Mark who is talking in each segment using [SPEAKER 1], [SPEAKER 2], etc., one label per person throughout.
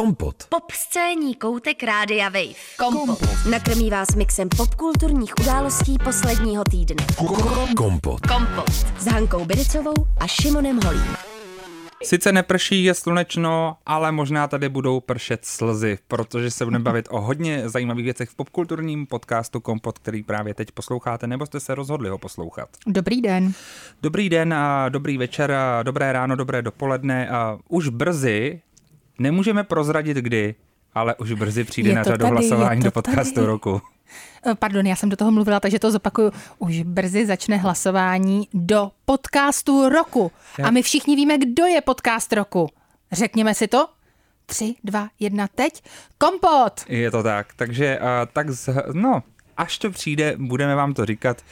[SPEAKER 1] Kompot.
[SPEAKER 2] Pop scéní koutek Rádia Wave. Kompot.
[SPEAKER 3] Nakrmí vás mixem popkulturních událostí posledního týdne.
[SPEAKER 1] Kompot.
[SPEAKER 2] Kompot.
[SPEAKER 3] S Hankou Bidicovou a Šimonem Holím.
[SPEAKER 4] Sice neprší, je slunečno, ale možná tady budou pršet slzy, protože se budeme bavit o hodně zajímavých věcech v popkulturním podcastu Kompot, který právě teď posloucháte, nebo jste se rozhodli ho poslouchat.
[SPEAKER 5] Dobrý den.
[SPEAKER 4] Dobrý den a dobrý večer a dobré ráno, dobré dopoledne a už brzy, nemůžeme prozradit kdy, ale už brzy přijde na řadu
[SPEAKER 5] tady,
[SPEAKER 4] hlasování do podcastu
[SPEAKER 5] tady.
[SPEAKER 4] roku.
[SPEAKER 5] Eh, Pardon, já jsem do toho mluvila, takže to zopakuju. Už brzy začne hlasování do podcastu roku. A my všichni víme, kdo je podcast roku. Řekněme si to? Tři, dva, jedna, teď. Kompot!
[SPEAKER 4] Je to tak, takže uh, tak z, no, až to přijde, budeme vám to říkat,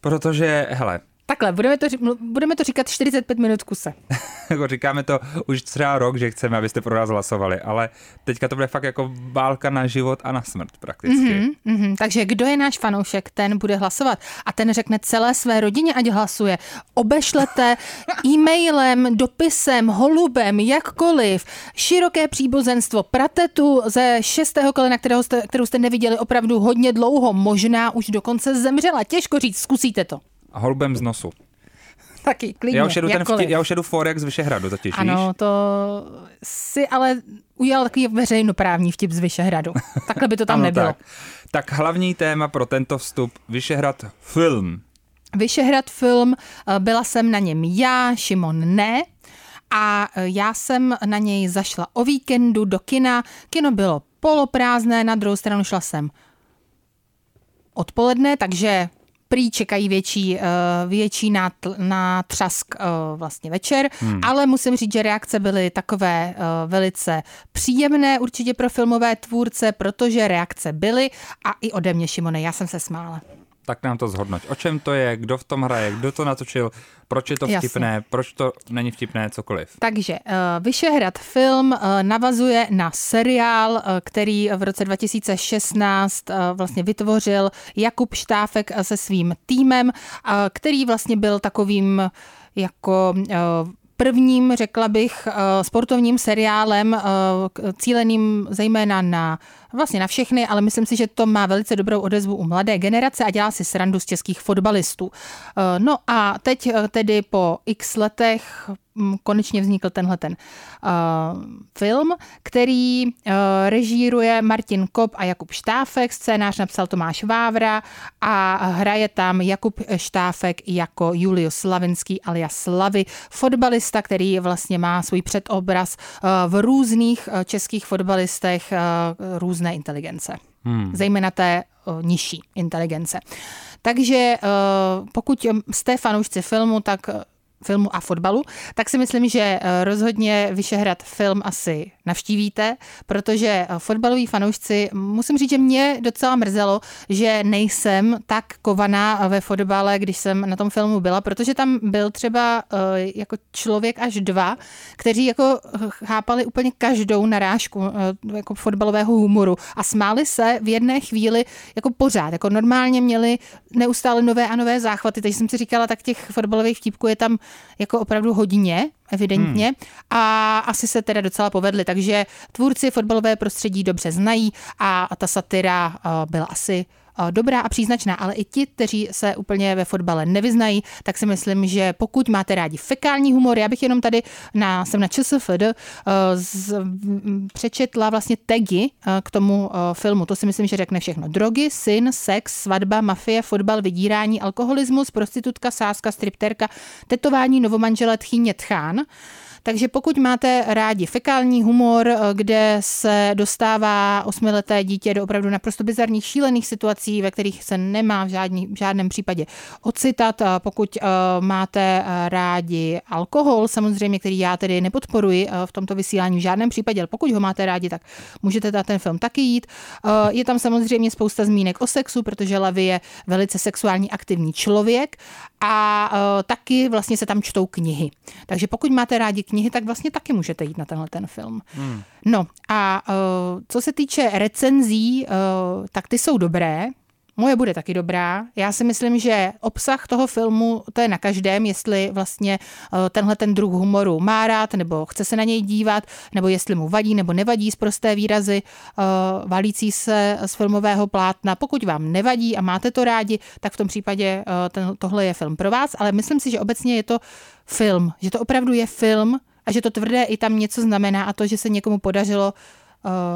[SPEAKER 4] protože, hele,
[SPEAKER 5] Takhle, budeme to, budeme to říkat 45 minut kuse.
[SPEAKER 4] jako říkáme to už třeba rok, že chceme, abyste pro nás hlasovali, ale teďka to bude fakt jako válka na život a na smrt prakticky.
[SPEAKER 5] Mhm, takže kdo je náš fanoušek, ten bude hlasovat. A ten řekne celé své rodině, ať hlasuje. Obešlete e-mailem, dopisem, holubem, jakkoliv. Široké příbuzenstvo. Pratetu ze šestého kolena, kterého jste, kterou jste neviděli opravdu hodně dlouho. Možná už dokonce zemřela. Těžko říct, zkusíte to.
[SPEAKER 4] A holubem z nosu.
[SPEAKER 5] Taky, klidně,
[SPEAKER 4] Já už jedu, ten
[SPEAKER 5] jakkoliv.
[SPEAKER 4] vtip, já už jedu forek z Vyšehradu totiž, víš?
[SPEAKER 5] Ano, to si ale udělal takový veřejnoprávní vtip z Vyšehradu. Takhle by to tam
[SPEAKER 4] Ano,
[SPEAKER 5] nebylo.
[SPEAKER 4] Tak. tak hlavní téma pro tento vstup Vyšehrad film.
[SPEAKER 5] Vyšehrad film, eh, byla jsem na něm já, Šimon ne. A eh, já jsem na něj zašla o víkendu do kina. Kino bylo poloprázdné, na druhou stranu šla jsem odpoledne, takže prý čekají větší, eh, větší nátřask eh, vlastně večer, hmm. ale musím říct, že reakce byly takové eh, velice příjemné určitě pro filmové tvůrce, protože reakce byly a i ode mě, Šimone, já jsem se smála.
[SPEAKER 4] Tak nám to zhodnoť. O čem to je, kdo v tom hraje, kdo to natočil, proč je to
[SPEAKER 5] Jasně.
[SPEAKER 4] vtipné, proč to není vtipné, cokoliv.
[SPEAKER 5] Takže uh, Vyšehrad film uh, navazuje na seriál, uh, který v roce 2016 uh, vlastně vytvořil Jakub Štáfek se svým týmem, uh, který vlastně byl takovým jako uh, prvním, řekla bych, sportovním seriálem cíleným zejména na vlastně na všechny, ale myslím si, že to má velice dobrou odezvu u mladé generace a dělá si srandu z českých fotbalistů. Uh, No a teď uh, tedy po x letech mm, konečně vznikl tenhle ten uh, film, který režíruje Martin Kop a Jakub Štáfek, scénář napsal Tomáš Vávra a hraje tam Jakub Štáfek jako Julius Slavinský alias Slavy, fotbalista, který vlastně má svůj předobraz v různých českých fotbalistech uh, různé inteligence. Hmm. Zejména té uh, nižší inteligence. Takže uh, pokud jste fanoušci filmu, tak uh, filmu a fotbalu, tak si myslím, že eh, rozhodně Vyšehrad film asi navštívíte, protože eh, fotbaloví fanoušci, musím říct, že mě docela mrzelo, že nejsem tak kovaná ve fotbale, když jsem na tom filmu byla, protože tam byl třeba eh, jako člověk až dva, kteří jako chápali úplně každou narážku eh, jako fotbalového humoru a smáli se v jedné chvíli jako pořád, jako normálně měli neustále nové a nové záchvaty, takže jsem si říkala, tak těch fotbalových vtipků je tam jako opravdu hodně, evidentně, hmm. a asi se teda docela povedly, takže tvůrci fotbalové prostředí dobře znají a ta satira eh, byla asi dobrá a příznačná, ale i ti, kteří se úplně ve fotbale nevyznají, tak si myslím, že pokud máte rádi fekální humor, já bych jenom tady na, jsem na ČSFD uh, z, přečetla vlastně tagy uh, k tomu uh, filmu. To si myslím, že řekne všechno. Drogy, syn, sex, svatba, mafie, fotbal, vydírání, alkoholismus, prostitutka, sázka, stripterka, tetování, novomanžele, tchýně, tchán. Takže pokud máte rádi fekální humor, eh, kde se dostává osmileté dítě do opravdu naprosto bizarních, šílených situací, ve kterých se nemá v, žádný, v žádném případě ocitat, pokud uh, máte eh, rádi alkohol, samozřejmě, který já tedy nepodporuji v tomto vysílání v žádném případě, ale pokud ho máte rádi, tak můžete na ten film taky jít. Je tam samozřejmě spousta zmínek o sexu, protože Lavi je velice sexuální aktivní člověk a uh, taky vlastně se tam čtou knihy. Takže pokud máte rádi knihy, tak vlastně taky můžete jít na tenhle ten film. Hmm. No a uh, co se týče recenzí, uh, tak ty jsou dobré. Moje bude taky dobrá. Já si myslím, že obsah toho filmu, to je na každém, jestli vlastně eh, tenhle ten druh humoru má rád, nebo chce se na něj dívat, nebo jestli mu vadí nebo nevadí z prosté výrazy eh, valící se z filmového plátna. Pokud vám nevadí a máte to rádi, tak v tom případě eh, ten, tohle je film pro vás, ale myslím si, že obecně je to film, že to opravdu je film a že to tvrdé i tam něco znamená a to, že se někomu podařilo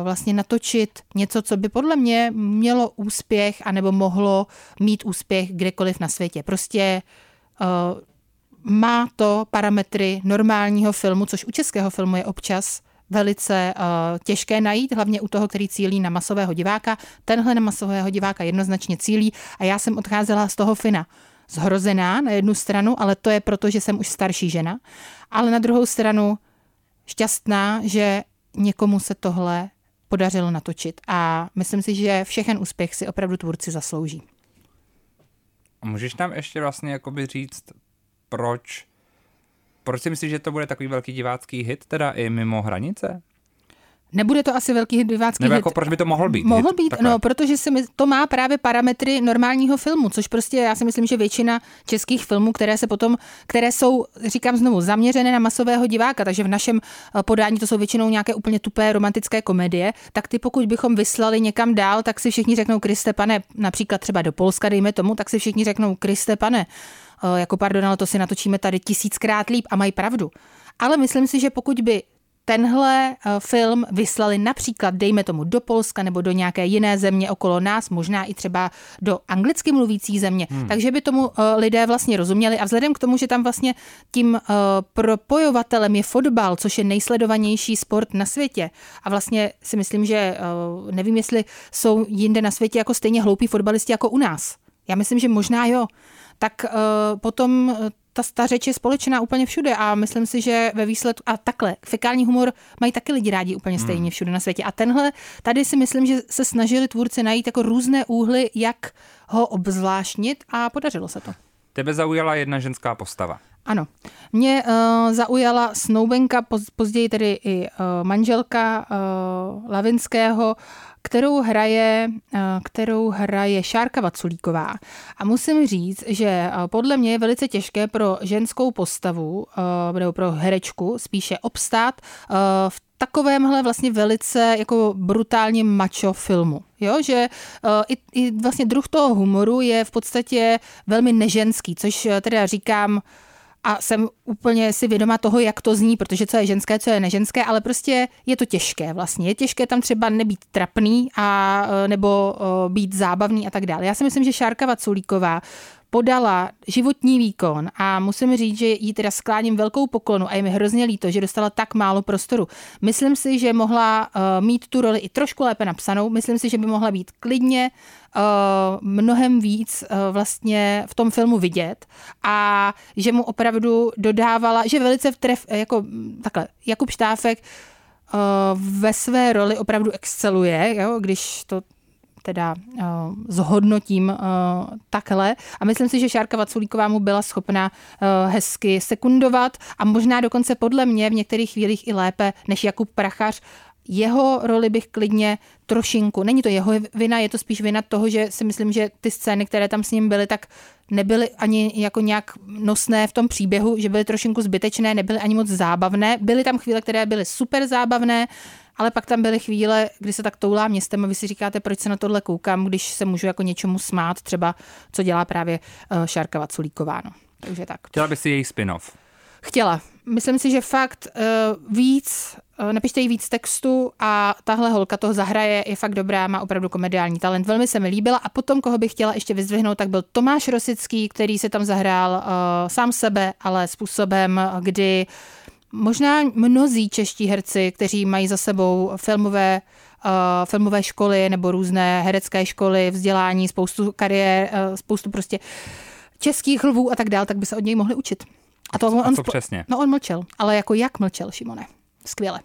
[SPEAKER 5] vlastně natočit něco, co by podle mě mělo úspěch anebo mohlo mít úspěch kdekoliv na světě. Prostě uh, má to parametry normálního filmu, což u českého filmu je občas velice uh, těžké najít, hlavně u toho, který cílí na masového diváka. Tenhle na masového diváka jednoznačně cílí a já jsem odcházela z toho Fina zhrozená na jednu stranu, ale to je proto, že jsem už starší žena, ale na druhou stranu šťastná, že někomu se tohle podařilo natočit. A myslím si, že všechen úspěch si opravdu tvůrci zaslouží.
[SPEAKER 4] Můžeš nám ještě vlastně jakoby říct, proč, proč si myslíš, že to bude takový velký divácký hit, teda i mimo hranice?
[SPEAKER 5] Nebude to asi velký divácký
[SPEAKER 4] Nebo
[SPEAKER 5] hit.
[SPEAKER 4] jako proč by to mohl být?
[SPEAKER 5] Mohl
[SPEAKER 4] hit?
[SPEAKER 5] být,
[SPEAKER 4] Takhle.
[SPEAKER 5] no, protože si my, to má právě parametry normálního filmu, což prostě já si myslím, že většina českých filmů, které se potom, které jsou, říkám znovu, zaměřené na masového diváka, takže v našem eh, podání to jsou většinou nějaké úplně tupé romantické komedie, tak ty pokud bychom vyslali někam dál, tak si všichni řeknou, Kriste pane, například třeba do Polska, dejme tomu, tak si všichni řeknou, Kriste pane, eh, jako pardon, ale to si natočíme tady tisíckrát líp a mají pravdu. Ale myslím si, že pokud by tenhle eh, film vyslali například, dejme tomu, do Polska nebo do nějaké jiné země okolo nás, možná i třeba do anglicky mluvící země, hmm. takže by tomu eh, lidé vlastně rozuměli a vzhledem k tomu, že tam vlastně tím eh, propojovatelem je fotbal, což je nejsledovanější sport na světě a vlastně si myslím, že nevím, jestli jsou jinde na světě jako stejně hloupí fotbalisti jako u nás. Já myslím, že možná jo. Tak potom ta, ta řeč je společná úplně všude a myslím si, že ve výsledku, a takhle, fekální humor mají taky lidi rádi úplně stejně hmm. všude na světě. A tenhle, tady si myslím, že se snažili tvůrci najít jako různé úhly, jak ho obzvláštnit a podařilo se to.
[SPEAKER 4] Tebe zaujala jedna ženská postava.
[SPEAKER 5] Ano. Mě uh, zaujala snoubenka, později tedy i uh, manželka uh, Lavinského, kterou hraje, uh, kterou hraje Šárka Vaculíková. A musím říct, že uh, podle mě je velice těžké pro ženskou postavu, uh, nebo pro herečku spíše obstát v takovémhle vlastně velice jako brutálně macho filmu. Jo, že uh, i, i vlastně druh toho humoru je v podstatě velmi neženský, což teda říkám a jsem úplně si vědoma toho, jak to zní, protože co je ženské, co je neženské, ale prostě je to těžké vlastně. Je těžké tam třeba nebýt trapný a e, nebo e, být zábavný a tak dále. Já si myslím, že Šárka Vaculíková podala životní výkon a musím říct, že jí teda skláním velkou poklonu a je mi hrozně líto, že dostala tak málo prostoru. Myslím si, že mohla uh, mít tu roli i trošku lépe napsanou. Myslím si, že by mohla být klidně uh, mnohem víc uh, vlastně v tom filmu vidět a že mu opravdu dodávala, že velice v tref, jako takhle, Jakub Štáfek uh, ve své roli opravdu exceluje, jo, když to teda uh, zhodnotím uh, takhle. A myslím si, že Šárka Vaculíková mu byla schopna uh, hezky sekundovat a možná dokonce podle mě v některých chvílích i lépe než Jakub Prachař. Jeho roli bych klidně trošinku, není to jeho vina, je to spíš vina toho, že si myslím, že ty scény, které tam s ním byly, tak nebyly ani jako nějak nosné v tom příběhu, že byly trošinku zbytečné, nebyly ani moc zábavné. Byly tam chvíle, které byly super zábavné, ale pak tam byly chvíle, kdy se tak toulá městem a vy si říkáte, proč se na tohle koukám, když se můžu jako něčemu smát, třeba co dělá právě uh, Šárka Vaculíková. No. Takže tak.
[SPEAKER 4] Chtěla by si její spin-off?
[SPEAKER 5] Chtěla. Myslím si, že fakt uh, víc, uh, napište jí víc textu a tahle holka toho zahraje, je fakt dobrá, má opravdu komediální talent. Velmi se mi líbila a potom, koho bych chtěla ještě vyzdvihnout, tak byl Tomáš Rosický, který se tam zahrál uh, sám sebe, ale způsobem, kdy možná mnozí čeští herci, kteří mají za sebou filmové uh, filmové školy nebo různé herecké školy, vzdělání, spoustu kariér, uh, spoustu prostě českých lvů a tak dál, tak by se od něj mohli učit.
[SPEAKER 4] A to on, a co on, přesně?
[SPEAKER 5] No on mlčel, ale jako jak mlčel, Šimone? Skvěle.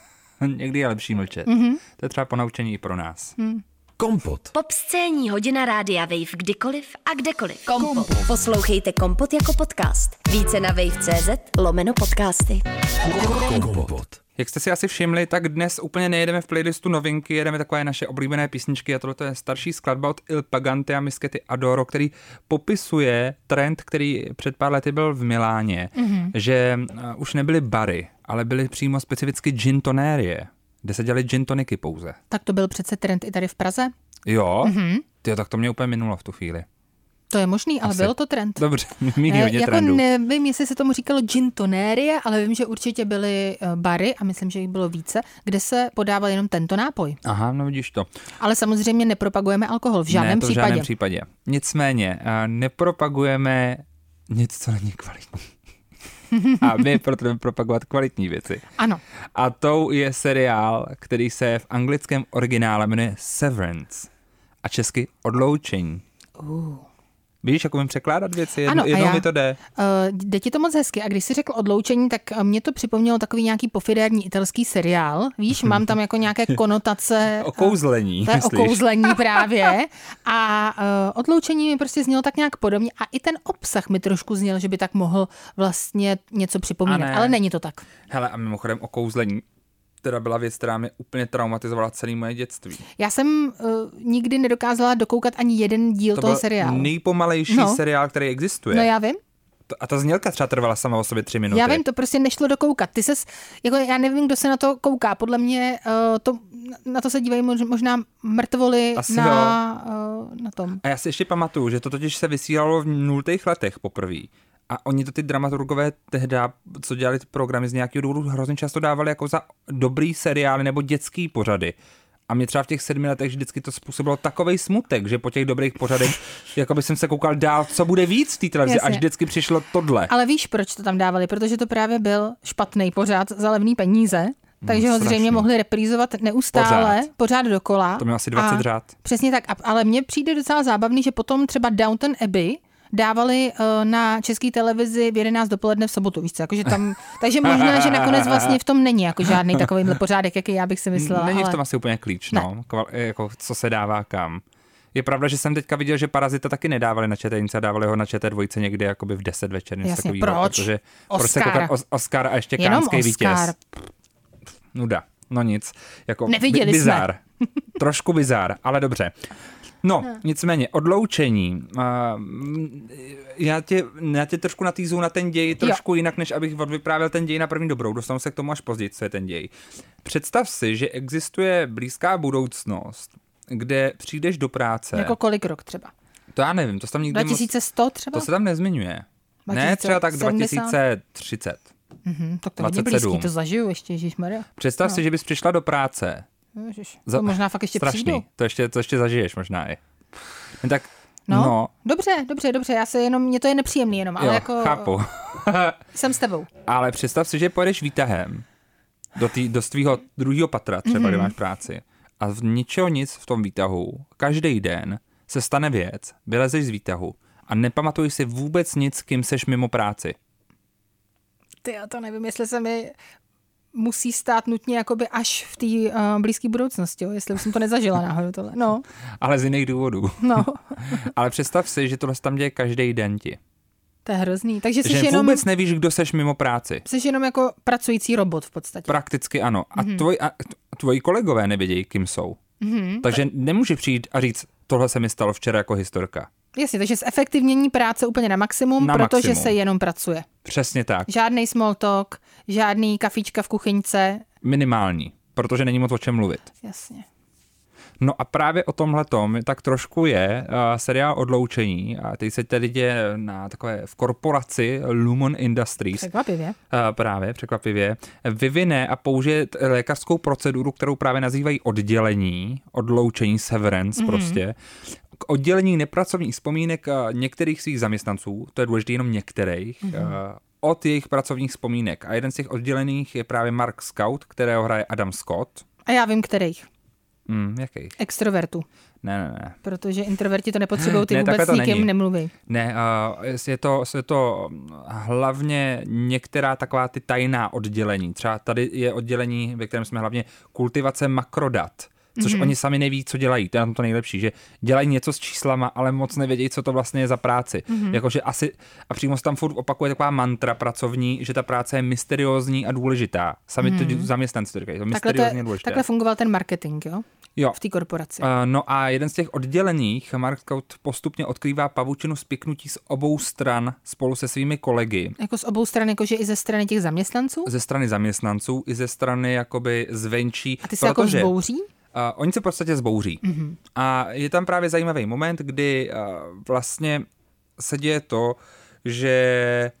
[SPEAKER 4] Někdy je lepší mlčet. Mm-hmm. To je třeba ponaučení i pro nás. Mm.
[SPEAKER 1] Kompot.
[SPEAKER 2] Pop scéní hodina rádia Wave kdykoliv a kdekoliv. Kompot.
[SPEAKER 3] Poslouchejte Kompot jako podcast. Více na wave.cz lomeno podcasty.
[SPEAKER 1] Kompot.
[SPEAKER 4] Jak jste si asi všimli, tak dnes úplně nejedeme v playlistu novinky, jedeme takové naše oblíbené písničky a tohle je starší skladba od Il Pagante a Miskety Adoro, který popisuje trend, který před pár lety byl v Miláně, mm-hmm. že uh, už nebyly bary, ale byly přímo specificky gin tonérie, kde se dělaly gin toniky pouze.
[SPEAKER 5] Tak to byl přece trend i tady v Praze.
[SPEAKER 4] Jo? Mm-hmm. Tyjo, tak to mě úplně minulo v tu chvíli.
[SPEAKER 5] To je možný, ale
[SPEAKER 4] Asi.
[SPEAKER 5] byl to trend.
[SPEAKER 4] Dobře, míní
[SPEAKER 5] Eh,
[SPEAKER 4] hodně
[SPEAKER 5] jako
[SPEAKER 4] trendů.
[SPEAKER 5] nevím, jestli se tomu říkalo gin tonérie, ale vím, že určitě byly eh, bary, a myslím, že jich bylo více, kde se podával jenom tento nápoj.
[SPEAKER 4] Aha, no vidíš to.
[SPEAKER 5] Ale samozřejmě nepropagujeme alkohol v žádném
[SPEAKER 4] ne, to v
[SPEAKER 5] případě.
[SPEAKER 4] žádném případě. Nicméně, a nepropagujeme nic, co není kvalitní. A my proto jdeme propagovat kvalitní věci.
[SPEAKER 5] Ano,
[SPEAKER 4] A tou je seriál, který se v anglickém originále jmenuje Severance a česky Odloučení.
[SPEAKER 5] Uh.
[SPEAKER 4] Víš, jak umím překládat věci? Jedno,
[SPEAKER 5] Ano,
[SPEAKER 4] jednou
[SPEAKER 5] já-
[SPEAKER 4] mi to jde.
[SPEAKER 5] Uh, jde ti to moc hezky. A když jsi řekl odloučení, tak eh, mě to připomnělo takový nějaký pofidérní italský seriál. Víš, mám tam jako nějaké konotace.
[SPEAKER 4] Okouzlení,
[SPEAKER 5] To je
[SPEAKER 4] myslíš?
[SPEAKER 5] okouzlení právě. A uh, odloučení mi prostě znělo tak nějak podobně. A i ten obsah mi trošku zněl, že by tak mohl vlastně něco připomínat. Ale není to tak.
[SPEAKER 4] Hele, a mimochodem okouzlení, teda byla věc, která mě úplně traumatizovala celé moje dětství.
[SPEAKER 5] Já jsem uh, nikdy nedokázala dokoukat ani jeden díl
[SPEAKER 4] To
[SPEAKER 5] toho
[SPEAKER 4] byl
[SPEAKER 5] seriálu.
[SPEAKER 4] nejpomalejší
[SPEAKER 5] No.
[SPEAKER 4] seriál, který existuje.
[SPEAKER 5] No já vím.
[SPEAKER 4] A ta znělka třeba trvala sama o sobě tři minuty.
[SPEAKER 5] Já vím, to prostě nešlo dokoukat. Ty ses, jako já nevím, kdo se na to kouká. Podle mě uh, to, na to se dívají mož- možná mrtvoly
[SPEAKER 4] Asi
[SPEAKER 5] na, uh, na tom.
[SPEAKER 4] A já si ještě pamatuju, že to totiž se vysílalo v nultých letech poprvé. A oni to ty dramaturgové tehdy, co dělali ty programy z nějakého důvodu, hrozně často dávali jako za dobrý seriály nebo dětský pořady. A mě třeba v těch sedmi letech vždycky to způsobilo takový smutek, že po těch dobrých pořadech, jako by jsem se koukal dál, co bude víc v té televizi,
[SPEAKER 5] Jasně.
[SPEAKER 4] až vždycky přišlo tohle.
[SPEAKER 5] Ale víš, proč to tam dávali? Protože to právě byl špatný pořád za levný peníze. Takže ho
[SPEAKER 4] strašný.
[SPEAKER 5] zřejmě mohli reprízovat neustále,
[SPEAKER 4] Pořád.
[SPEAKER 5] pořád, dokola.
[SPEAKER 4] To mělo asi 20
[SPEAKER 5] A
[SPEAKER 4] řád.
[SPEAKER 5] Přesně tak, A- ale mně přijde docela zábavný, že potom třeba Downton Abbey dávali uh, na české televizi v 11 dopoledne v sobotu, víš co, jakože tam, takže možná, že nakonec vlastně v tom není jako žádný takovýhle pořádek, jaký já bych si myslela.
[SPEAKER 4] Není
[SPEAKER 5] ale...
[SPEAKER 4] v tom asi úplně klíč, no, Kval, jako, co se dává kam. Je pravda, že jsem teďka viděl, že Parazita taky nedávali na četenice a dávali ho na čete dvojce někdy jakoby v 10 večer. něco
[SPEAKER 5] Jasně,
[SPEAKER 4] takovýho,
[SPEAKER 5] proč?
[SPEAKER 4] Protože, proč se
[SPEAKER 5] Oscar.
[SPEAKER 4] koukat os, Oscar a ještě
[SPEAKER 5] Jenom
[SPEAKER 4] kánský
[SPEAKER 5] Oscar.
[SPEAKER 4] vítěz. Nuda. No nic. Jako
[SPEAKER 5] Neviděli jsme.
[SPEAKER 4] bizár. Trošku bizár, ale dobře. No, nicméně, odloučení. Uh, já, tě, já tě trošku natýzu na ten děj trošku jo. jinak, než abych odvyprávěl ten děj na první dobrou. Dostanu se k tomu až později, co je ten děj. Představ si, že existuje blízká budoucnost, kde přijdeš do práce.
[SPEAKER 5] Jako kolik rok třeba?
[SPEAKER 4] To já nevím, to se tam nikdy moc,
[SPEAKER 5] 2100 třeba?
[SPEAKER 4] to se tam nezmiňuje. Ne, třeba tak
[SPEAKER 5] 2070?
[SPEAKER 4] 2030.
[SPEAKER 5] Mhm, tak to hodně
[SPEAKER 4] 27.
[SPEAKER 5] blízký, to zažiju ještě, Ježišmarja.
[SPEAKER 4] Představ no. si, že bys přišla do práce.
[SPEAKER 5] Ježiš,
[SPEAKER 4] Za-
[SPEAKER 5] to možná fakt ještě
[SPEAKER 4] Strašný.
[SPEAKER 5] přijdu.
[SPEAKER 4] To ještě, to ještě zažiješ možná i. No, tak,
[SPEAKER 5] No,
[SPEAKER 4] no,
[SPEAKER 5] no, dobře, dobře, dobře, já se jenom, mě to je nepříjemný jenom, ale
[SPEAKER 4] jo,
[SPEAKER 5] jako
[SPEAKER 4] chápu.
[SPEAKER 5] jsem s tebou.
[SPEAKER 4] Ale představ si, že pojedeš výtahem do, tý, do svého druhého patra, třeba mm-hmm. kde máš práci. A v ničeho nic v tom výtahu, každý den se stane věc, vylezeš z výtahu a nepamatuješ si vůbec nic, kým seš mimo práci.
[SPEAKER 5] Ty, já to nevím, jestli se mi musí stát nutně jakoby až v té uh, blízké budoucnosti, jo? jestli už jsem to nezažila náhodou tohle. No,
[SPEAKER 4] Ale z jiných důvodů.
[SPEAKER 5] no,
[SPEAKER 4] Ale představ si, že tohle se tam děje každý den ti.
[SPEAKER 5] to je hrozný. Takže jsi
[SPEAKER 4] Že
[SPEAKER 5] jenom,
[SPEAKER 4] vůbec nevíš, kdo seš mimo práci.
[SPEAKER 5] jsi jenom jako pracující robot v podstatě.
[SPEAKER 4] Prakticky ano. A,
[SPEAKER 5] Mhm.
[SPEAKER 4] mm-hmm. tvoj, a tvoji kolegové nevědějí, kým jsou. Mm-hmm. Takže nemůže přijít a říct, tohle se mi stalo včera jako historka.
[SPEAKER 5] Jasně, takže zefektivnění práce úplně na maximum,
[SPEAKER 4] Na
[SPEAKER 5] protože
[SPEAKER 4] maximum.
[SPEAKER 5] se jenom pracuje.
[SPEAKER 4] Přesně tak.
[SPEAKER 5] Žádný small talk, žádný kafička v kuchyňce.
[SPEAKER 4] Minimální, protože není moc o čem mluvit.
[SPEAKER 5] Jasně.
[SPEAKER 4] No a právě o tomhle tak trošku je uh, seriál Odloučení a teď se tady děje na takové v korporaci Lumon Industries.
[SPEAKER 5] Překvapivě.
[SPEAKER 4] Uh, právě, překvapivě, vyvine a použije lékařskou proceduru, kterou právě nazývají oddělení, odloučení, severance mm-hmm. prostě, k oddělení nepracovních vzpomínek uh, některých svých zaměstnanců, to je důležité jenom některých, mm-hmm. od jejich pracovních vzpomínek. A jeden z těch oddělených je právě Mark Scout, kterého hraje Adam Scott.
[SPEAKER 5] A já vím, kterých.
[SPEAKER 4] Hmm, jaký?
[SPEAKER 5] Extrovertů.
[SPEAKER 4] Ne, ne, ne.
[SPEAKER 5] Protože introverti to nepotřebují, ty
[SPEAKER 4] Ne,
[SPEAKER 5] vůbec
[SPEAKER 4] to
[SPEAKER 5] nikým nemluví.
[SPEAKER 4] Ne, uh, je, to, je to hlavně některá taková ty tajná oddělení. Třeba tady je oddělení, ve kterém jsme hlavně kultivace makrodat. Což mm-hmm. oni sami neví, co dělají. To je na tom to nejlepší, že dělají něco s číslama, ale moc nevědějí, co to vlastně je za práci. Mm-hmm. Jakože asi, a přímo se tam furt opakuje taková mantra pracovní, že ta práce je mysteriózní a důležitá. Sami mm-hmm. to
[SPEAKER 5] Mhm.
[SPEAKER 4] zaměstnanci to říkají, to je, důležité.
[SPEAKER 5] takhle fungoval ten marketing, jo?
[SPEAKER 4] Jo.
[SPEAKER 5] V té korporaci.
[SPEAKER 4] Uh, no a jeden z těch oddělených, Mark Scout postupně odkrývá pavučinu spiknutí z obou stran spolu se svými kolegy.
[SPEAKER 5] Jako z obou stran, jakože i ze strany těch zaměstnanců?
[SPEAKER 4] Ze strany zaměstnanců i ze strany jakoby zvenčí.
[SPEAKER 5] A ty se jako
[SPEAKER 4] protože,
[SPEAKER 5] vzbouří?
[SPEAKER 4] Uh, oni se v podstatě zbouří. Mm-hmm. A je tam právě zajímavý moment, kdy uh, vlastně se děje to, že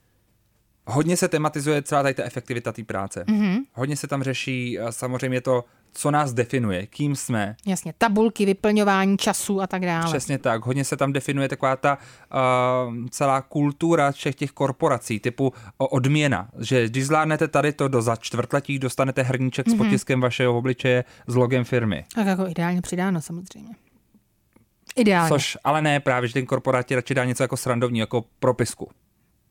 [SPEAKER 4] hodně se tematizuje celá tady ta efektivita té práce. Mm-hmm. Hodně se tam řeší samozřejmě to, co nás definuje, kým jsme,
[SPEAKER 5] Jasně, tabulky, vyplňování času a tak dále.
[SPEAKER 4] Přesně tak. Hodně se tam definuje taková ta uh, celá kultura všech těch korporací, typu odměna, že když zvládnete tady to do za čtvrtletí, dostanete hrníček mm-hmm. s potiskem vašeho obličeje s logem firmy.
[SPEAKER 5] Tak jako ideálně přidáno samozřejmě. Ideálně.
[SPEAKER 4] Což ale ne právě, že ten korporát radši dá něco jako srandovní, jako propisku.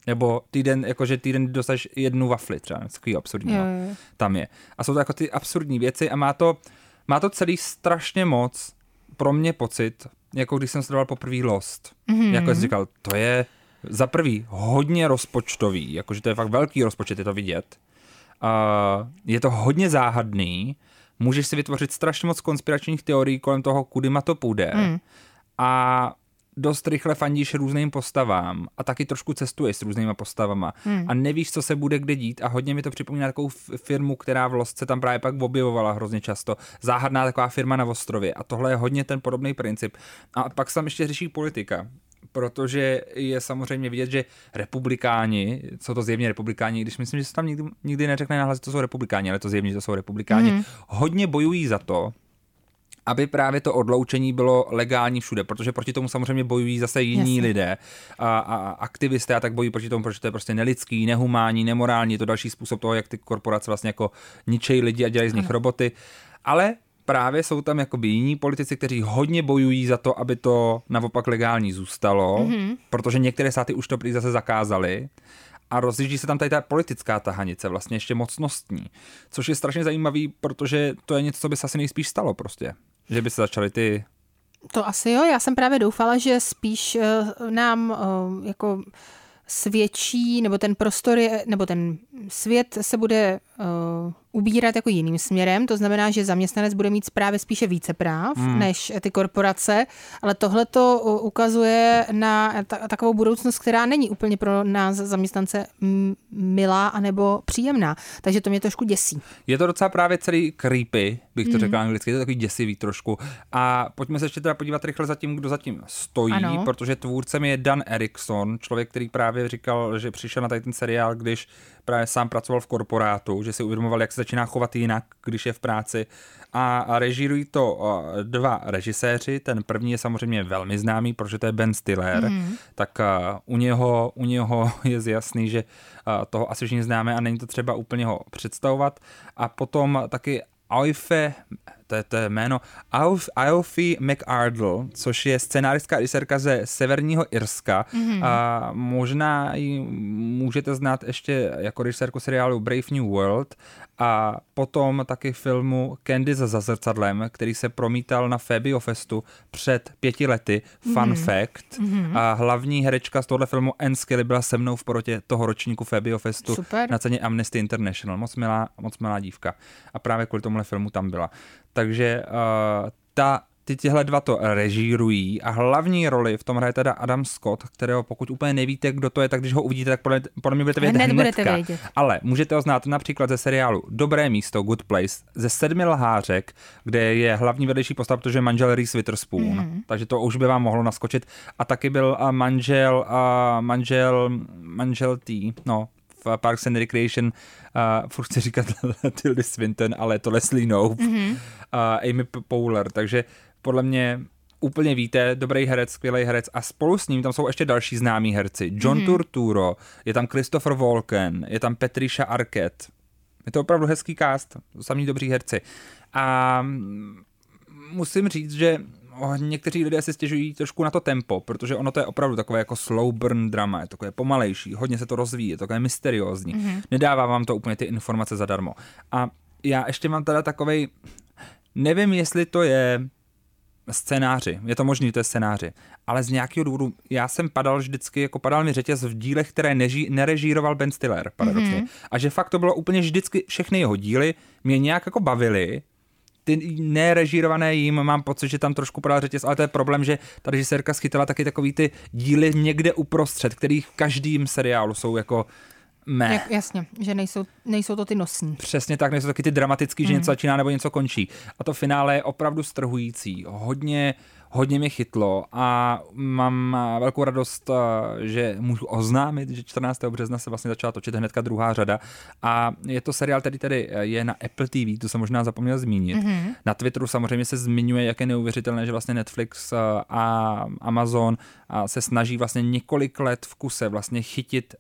[SPEAKER 4] Nebo týden, jakože týden dostaneš jednu wafli třeba, takový absurdní.
[SPEAKER 5] Jo,
[SPEAKER 4] no.
[SPEAKER 5] jo.
[SPEAKER 4] Tam je. A jsou to jako ty absurdní věci a má to, má to celý strašně moc pro mě pocit, jako když jsem sledoval poprvé Lost. Mm-hmm. Jako jsi říkal, to je za prvý hodně rozpočtový, jakože to je fakt velký rozpočet, je to vidět. Uh, je to hodně záhadný, můžeš si vytvořit strašně moc konspiračních teorií kolem toho, kudyma to půjde. Mm. A dost rychle fandíš různým postavám a taky trošku cestuješ s různýma postavama hmm. a nevíš, co se bude kde dít a hodně mi to připomíná takovou firmu, která v Losce tam právě pak objevovala hrozně často. Záhadná taková firma na ostrově a tohle je hodně ten podobný princip. A pak se tam ještě řeší politika, protože je samozřejmě vidět, že republikáni, jsou to zjevně republikáni, když myslím, že se tam nikdy, nikdy neřekne nahlas, že to jsou republikáni, ale to zjevně, že to jsou republikáni, hmm. hodně bojují za to, aby právě to odloučení bylo legální všude, protože proti tomu samozřejmě bojují zase jiní
[SPEAKER 5] Jasně.
[SPEAKER 4] lidé a, a aktivisté a tak bojují proti tomu, protože to je prostě nelidský, nehumánní, nemorální, je to další způsob toho, jak ty korporace vlastně jako ničejí lidi a dělají z nich roboty. Ale právě jsou tam jakoby jiní politici, kteří hodně bojují za to, aby to naopak legální zůstalo, mm-hmm. protože některé státy už to prý zase zakázaly a rozjíždí se tam tady ta politická tahanice, vlastně ještě mocnostní, což je strašně zajímavý, protože to je něco, co by se asi nejspíš stalo prostě. Že by se začaly ty
[SPEAKER 5] To asi jo, já jsem právě doufala, že spíš uh, nám uh, jako svědčí, nebo ten prostor je, nebo ten svět se bude uh, ubírat jako jiným směrem, to znamená, že zaměstnanec bude mít právě spíše více práv hmm. než ty korporace, ale tohle to ukazuje na ta, takovou budoucnost, která není úplně pro nás zaměstnance milá anebo příjemná, takže to mě trošku děsí.
[SPEAKER 4] Je to docela právě celý creepy, bych to mm. řekl anglicky, je to takový děsivý trošku. A pojďme se ještě teda podívat rychle za tím, kdo zatím stojí,
[SPEAKER 5] Ano.
[SPEAKER 4] protože tvůrcem je Dan Erickson, člověk, který právě říkal, že přišel na tady ten seriál, když právě sám pracoval v korporátu, že si uvědomoval, jak se začíná chovat jinak, když je v práci. A, režírují to dva režiséři. Ten první je samozřejmě velmi známý, protože to je Ben Stiller. Mm. Tak u, něho, u něho je jasný, že toho asi všichni známe a není to třeba úplně ho představovat. A potom taky Aoife, to je, to je jméno, Aof- Aoife McArdle, což je scenáristka a režisérka ze Severního Irska. Mm-hmm. A možná ji můžete znát ještě jako režisérku seriálu Brave New World a potom taky filmu Candice za zrcadlem, který se promítal na Fabio Festu před pěti lety. Fun mm-hmm. fact. Mm-hmm. A hlavní herečka z tohohle filmu Anne Skelly byla se mnou v porotě toho ročníku Fabio Festu
[SPEAKER 5] Super.
[SPEAKER 4] na ceně Amnesty International. Moc milá, moc milá dívka. A právě kvůli tomuhle filmu tam byla. Takže uh, ta, ty těhle dva to režírují a hlavní roli v tom hraje teda Adam Scott, kterého pokud úplně nevíte, kdo to je, tak když ho uvidíte, tak podle, podle mě budete vědět
[SPEAKER 5] Hned budete vědět.
[SPEAKER 4] Ale můžete ho znát například ze seriálu Dobré místo, Good Place, ze Sedmi lhářek, kde je hlavní vedlejší postava, protože je manžel Reese Witherspoon, mm. takže to už by vám mohlo naskočit. A taky byl manžel, a manžel, manžel T, no, v Parks and Recreation, uh, furt chci říkat Tildy Swinton, ale je to Leslie Knope, mm-hmm. uh, Amy Poehler, takže podle mě úplně víte, dobrý herec, skvělý herec a spolu s ním tam jsou ještě další známí herci. John mm-hmm. Turturro, je tam Christopher Walken, je tam Patricia Arquette. Je to opravdu hezký cast, samý dobří herci. A musím říct, že někteří lidé se stěžují trošku na to tempo, protože ono to je opravdu takové jako slow burn drama, je takové pomalejší, hodně se to rozvíjí, je to takové mysteriózní. Mm-hmm. Nedává vám to úplně ty informace zadarmo. A já ještě mám teda takovej Nevím, jestli to je scénáři, je to možný, to je scénáři, ale z nějakého důvodu, já jsem padal vždycky, jako padal mi řetěz v dílech, které neží, nerežíroval Ben Stiller, paradoxně. Mm-hmm. A že fakt to bylo úplně vždycky, všechny jeho díly mě nějak jako bavily, ty nerežírované jim mám pocit, že tam trošku padal řetěz, ale to je problém, že ta režisérka schytala taky takový ty díly někde uprostřed, který v každém seriálu jsou jako meh.
[SPEAKER 5] Jak, jasně, že nejsou, nejsou to ty nosní.
[SPEAKER 4] Přesně tak, nejsou taky ty dramatický, že
[SPEAKER 5] Mhm.
[SPEAKER 4] něco začíná nebo něco končí. A to finále je opravdu strhující. Hodně, hodně mě chytlo a mám velkou radost, eh, že můžu oznámit, že 14. března se vlastně začala točit hnedka druhá řada a je to seriál, který tady eh, je na Apple TV, to jsem možná zapomněl zmínit.
[SPEAKER 5] Mhm.
[SPEAKER 4] Mm-hmm. Na Twitteru samozřejmě se zmiňuje, jak je neuvěřitelné, že vlastně Netflix eh, a Amazon se snaží vlastně několik let v kuse vlastně chytit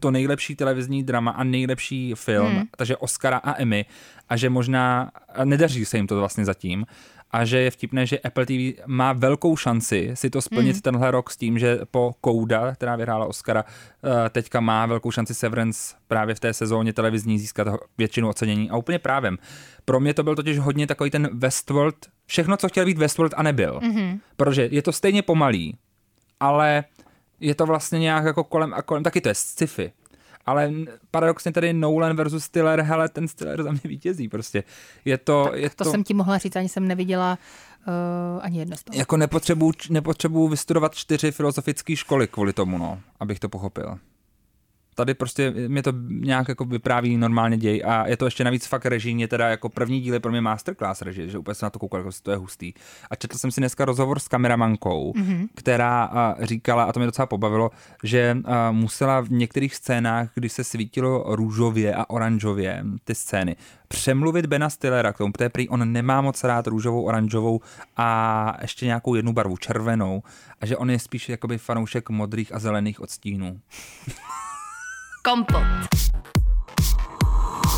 [SPEAKER 4] to nejlepší televizní drama a nejlepší film, hmm. takže Oscara a Emmy a že možná, nedaří se jim to vlastně zatím, a že je vtipné, že Apple TV má velkou šanci si to splnit hmm. tenhle rok s tím, že po Kouda, která vyhrála Oscara, eh, teďka má velkou šanci Severance právě v té sezóně televizní získat většinu ocenění a úplně právem. Pro mě to byl totiž hodně takový ten Westworld, všechno, co chtěl být Westworld a nebyl. Mm-hmm. Protože je to stejně pomalý, ale je to vlastně nějak jako kolem a kolem, taky to je sci-fi. Ale paradoxně tady Nolan versus Stiller, hele, ten Stiller za mě vítězí prostě. Je to,
[SPEAKER 5] Tak
[SPEAKER 4] je
[SPEAKER 5] to, to jsem ti mohla říct, ani jsem neviděla uh, ani jedno z toho.
[SPEAKER 4] jako nepotřebuju, nepotřebuju vystudovat čtyři filozofické školy kvůli tomu, no, abych to pochopil. Tady prostě mě to nějak jako vypráví normálně děj a je to ještě navíc fakt režijně, teda jako první díl je pro mě masterclass režie, že úplně jsem na to koukal, jako to je hustý. A četl jsem si dneska rozhovor s kameramankou, mm-hmm. která říkala, a to mě docela pobavilo, že musela v některých scénách, kdy se svítilo růžově a oranžově ty scény, přemluvit Bena Stillera k tomu, protože prý on nemá moc rád růžovou, oranžovou a ještě nějakou jednu barvu, červenou, a že on je spíš jakoby fanoušek modrých a zelených odstínů.
[SPEAKER 2] Kompot.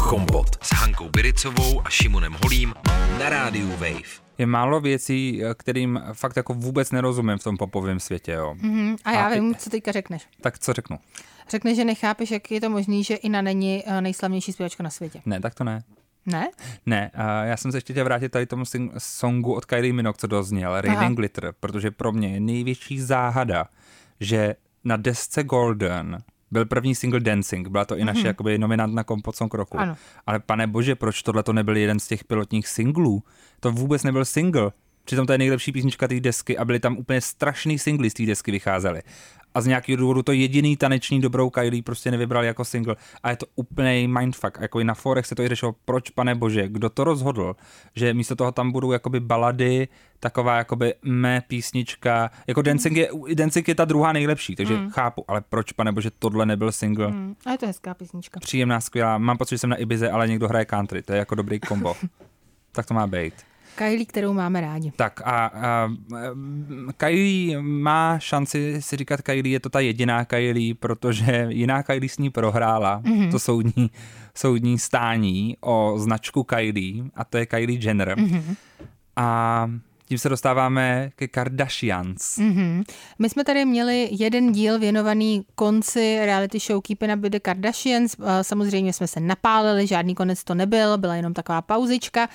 [SPEAKER 1] Kompot s Hankou Biricovou a Šimonem Holím na rádiu Wave.
[SPEAKER 4] Je málo věcí, kterým fakt jako vůbec nerozumím v tom popovém světě, jo.
[SPEAKER 5] Mhm, a já
[SPEAKER 4] A-
[SPEAKER 5] vím, co teďka řekneš.
[SPEAKER 4] Tak co řeknu?
[SPEAKER 5] Řekneš, že nechápeš, jak je to možný, že Ina není eh, nejslavnější zpěvačka na světě.
[SPEAKER 4] Ne, tak to ne.
[SPEAKER 5] Ne?
[SPEAKER 4] Ne, a já jsem se ještě chtěl vrátit tady tomu sing- songu od Kylie Minogue, co dozněl, Raining. Glitter, protože pro mě je největší záhada, že na desce Golden byl první single Dancing, byla to i naše mm-hmm. jakoby nominant na Kompot Song roku.
[SPEAKER 5] Ano.
[SPEAKER 4] Ale pane bože, proč tohle to nebyl jeden z těch pilotních singlů? To vůbec nebyl single. Přitom to je nejlepší písnička té desky a byly tam úplně strašný singly z té desky vycházely. A z nějakého důvodu to jediný taneční dobrou Kylie prostě nevybral jako single. A je to úplný mindfuck. A Jako i na forech se to i řešilo, proč, pane bože, kdo to rozhodl, že místo toho tam budou jakoby balady, taková jakoby mé písnička. Jako Dancing je, Dancing je ta druhá nejlepší, takže mm. chápu. Ale proč, pane bože, tohle nebyl single? Mm.
[SPEAKER 5] A je to hezká písnička.
[SPEAKER 4] Příjemná, skvělá. Mám pocit, že jsem na Ibize, ale někdo hraje country. To je jako dobrý kombo. tak to má být.
[SPEAKER 5] Kylie, kterou máme rádi.
[SPEAKER 4] Tak a, a Kylie má šanci si říkat Kylie, je to ta jediná Kylie, protože jiná Kylie s ní prohrála mm-hmm. to soudní, soudní stání o značku Kylie a to je Kylie Jenner. Mm-hmm. A tím se dostáváme ke Kardashians. Mm.
[SPEAKER 5] Mhm. My jsme tady měli jeden díl věnovaný konci reality show Keeping Up with the Kardashians. Samozřejmě jsme se napálili, žádný konec to nebyl, byla jenom taková pauzička.